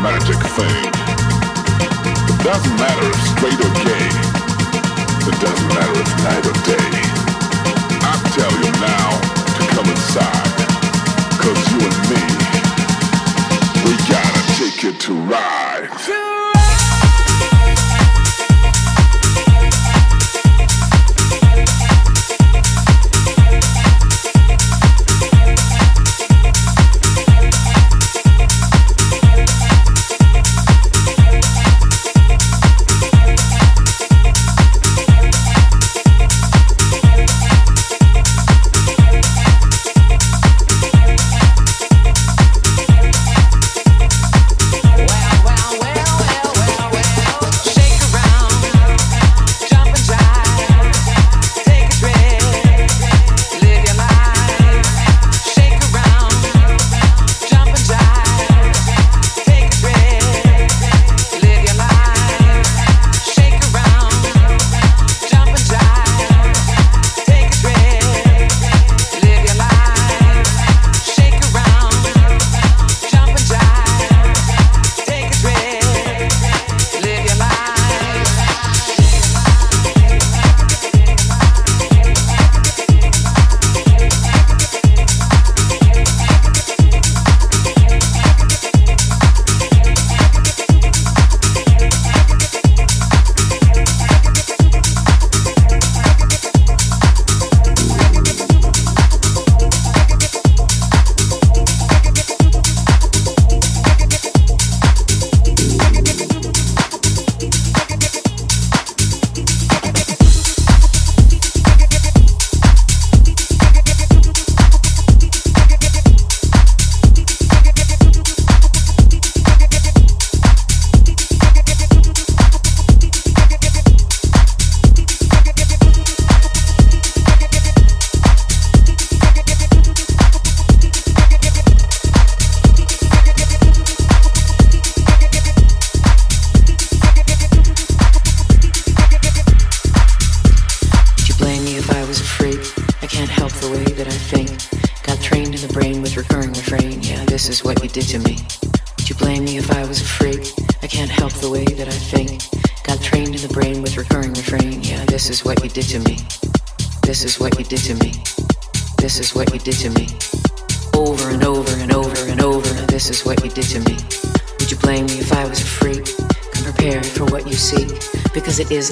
Magic thing. It doesn't matter if straight or gay. It doesn't matter if night or day.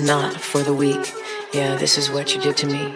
Not for the weak. Yeah, this is what you did to me.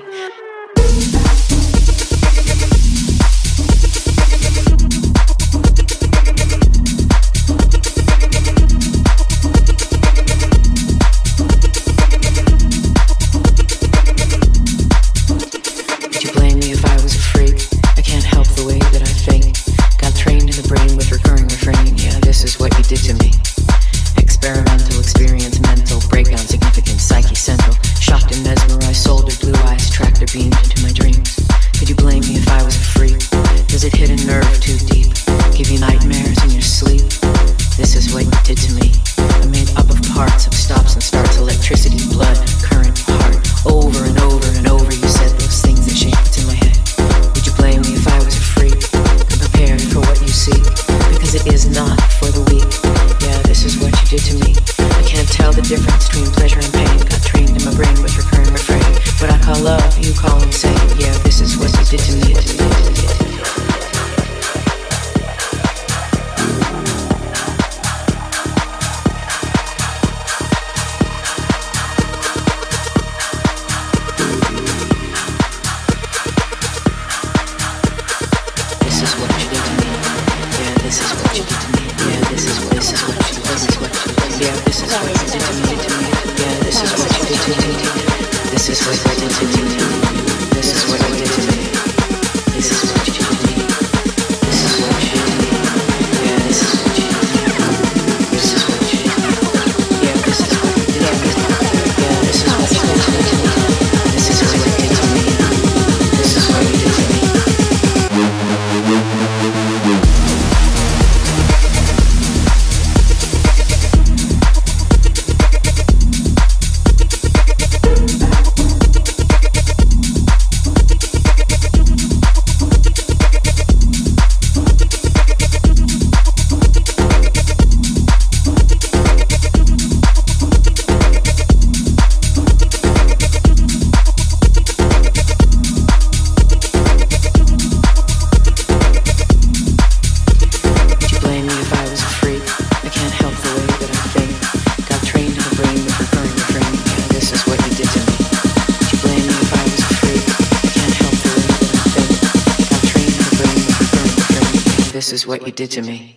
Did to me.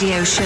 Radio Show.